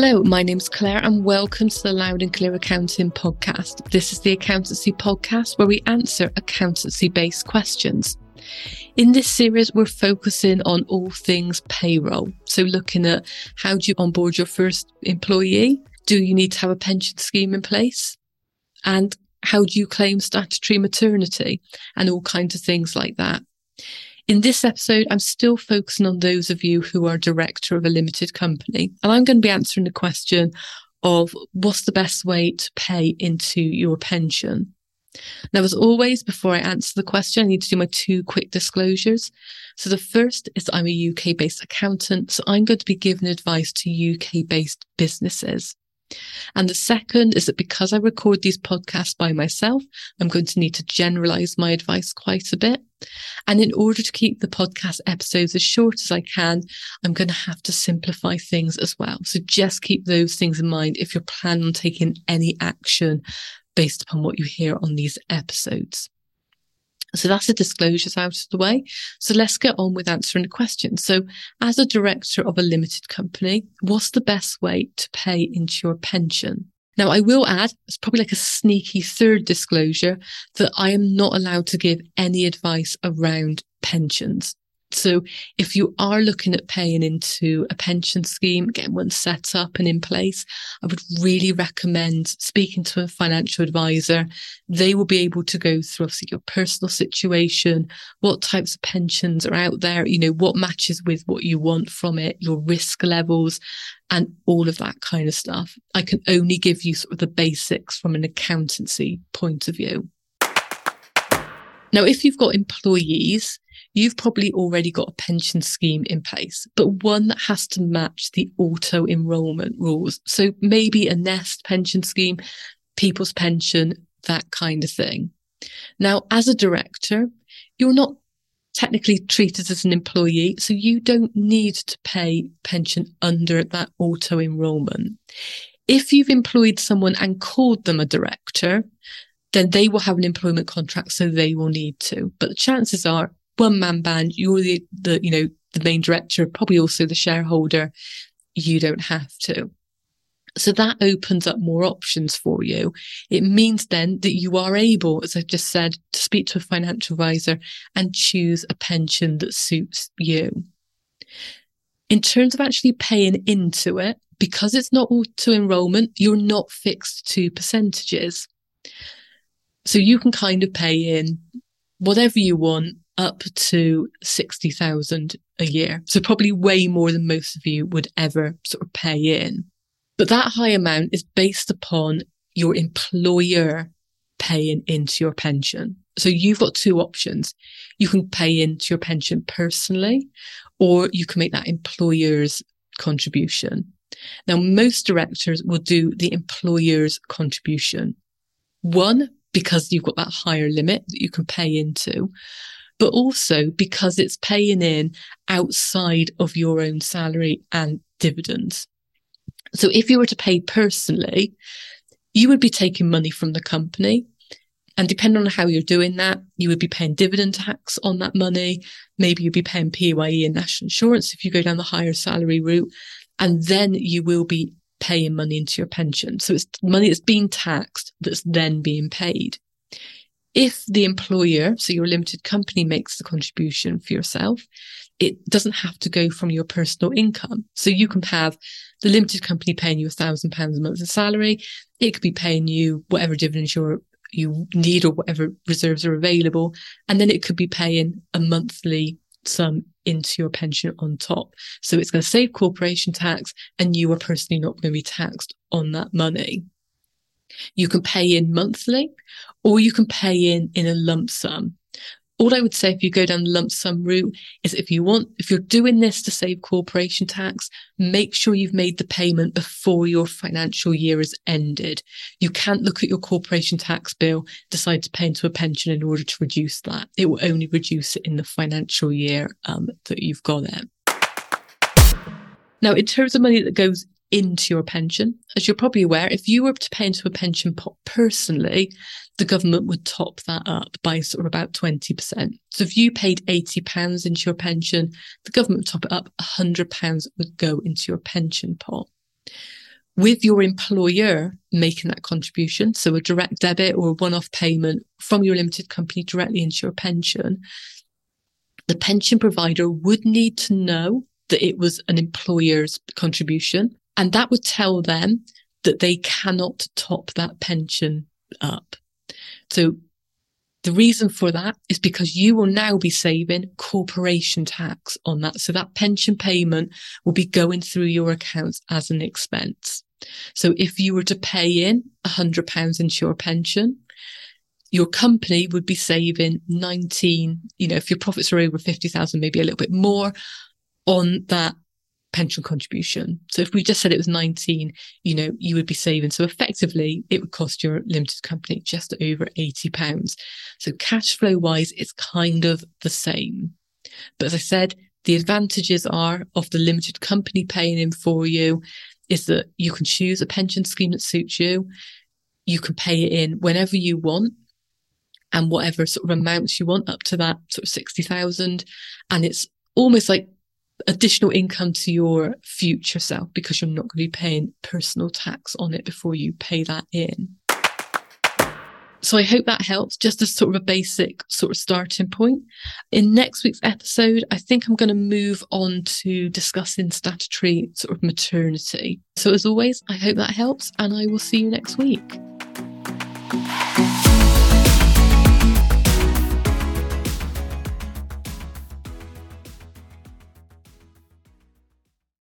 Hello, my name's Claire, and welcome to the Loud and Clear Accounting Podcast. This is the accountancy podcast where we answer accountancy based questions. In this series, we're focusing on all things payroll. So, looking at how do you onboard your first employee? Do you need to have a pension scheme in place? And how do you claim statutory maternity? And all kinds of things like that. In this episode, I'm still focusing on those of you who are director of a limited company. And I'm going to be answering the question of what's the best way to pay into your pension. Now, as always, before I answer the question, I need to do my two quick disclosures. So the first is I'm a UK based accountant. So I'm going to be giving advice to UK based businesses. And the second is that because I record these podcasts by myself, I'm going to need to generalize my advice quite a bit. And in order to keep the podcast episodes as short as I can, I'm going to have to simplify things as well. So just keep those things in mind if you're planning on taking any action based upon what you hear on these episodes. So that's the disclosures out of the way. So let's get on with answering the question. So as a director of a limited company, what's the best way to pay into your pension? Now, I will add, it's probably like a sneaky third disclosure that I am not allowed to give any advice around pensions. So if you are looking at paying into a pension scheme, getting one set up and in place, I would really recommend speaking to a financial advisor. They will be able to go through obviously your personal situation, what types of pensions are out there, you know, what matches with what you want from it, your risk levels and all of that kind of stuff. I can only give you sort of the basics from an accountancy point of view. Now, if you've got employees, you've probably already got a pension scheme in place, but one that has to match the auto enrollment rules. So maybe a nest pension scheme, people's pension, that kind of thing. Now, as a director, you're not technically treated as an employee, so you don't need to pay pension under that auto enrollment. If you've employed someone and called them a director, then they will have an employment contract, so they will need to. But the chances are one man band, you're the, the, you know, the main director, probably also the shareholder. You don't have to. So that opens up more options for you. It means then that you are able, as I've just said, to speak to a financial advisor and choose a pension that suits you. In terms of actually paying into it, because it's not auto enrollment, you're not fixed to percentages. So you can kind of pay in whatever you want up to 60,000 a year. So probably way more than most of you would ever sort of pay in. But that high amount is based upon your employer paying into your pension. So you've got two options. You can pay into your pension personally, or you can make that employer's contribution. Now, most directors will do the employer's contribution. One, because you've got that higher limit that you can pay into but also because it's paying in outside of your own salary and dividends. So if you were to pay personally, you would be taking money from the company. And depending on how you're doing that, you would be paying dividend tax on that money. Maybe you'd be paying PAYE and national insurance if you go down the higher salary route. And then you will be paying money into your pension. So it's money that's being taxed that's then being paid if the employer, so your limited company makes the contribution for yourself, it doesn't have to go from your personal income. So you can have the limited company paying you a thousand pounds a month of salary. It could be paying you whatever dividends you you need or whatever reserves are available. And then it could be paying a monthly sum into your pension on top. So it's going to save corporation tax and you are personally not going to be taxed on that money. You can pay in monthly or you can pay in in a lump sum. All I would say if you go down the lump sum route is if you want, if you're doing this to save corporation tax, make sure you've made the payment before your financial year is ended. You can't look at your corporation tax bill, decide to pay into a pension in order to reduce that. It will only reduce it in the financial year um, that you've got it. Now, in terms of money that goes into your pension. As you're probably aware, if you were to pay into a pension pot personally, the government would top that up by sort of about 20%. So if you paid £80 into your pension, the government would top it up, £100 would go into your pension pot. with your employer making that contribution, so a direct debit or a one off payment from your limited company directly into your pension, the pension provider would need to know that it was an employer's contribution. And that would tell them that they cannot top that pension up. So the reason for that is because you will now be saving corporation tax on that. So that pension payment will be going through your accounts as an expense. So if you were to pay in a hundred pounds into your pension, your company would be saving 19, you know, if your profits are over 50,000, maybe a little bit more on that pension contribution. So if we just said it was 19, you know, you would be saving. So effectively it would cost your limited company just over 80 pounds. So cash flow wise, it's kind of the same. But as I said, the advantages are of the limited company paying in for you is that you can choose a pension scheme that suits you. You can pay it in whenever you want and whatever sort of amounts you want up to that sort of 60,000. And it's almost like additional income to your future self because you're not going to be paying personal tax on it before you pay that in. So I hope that helps just as sort of a basic sort of starting point. In next week's episode, I think I'm going to move on to discussing statutory sort of maternity. So as always, I hope that helps and I will see you next week.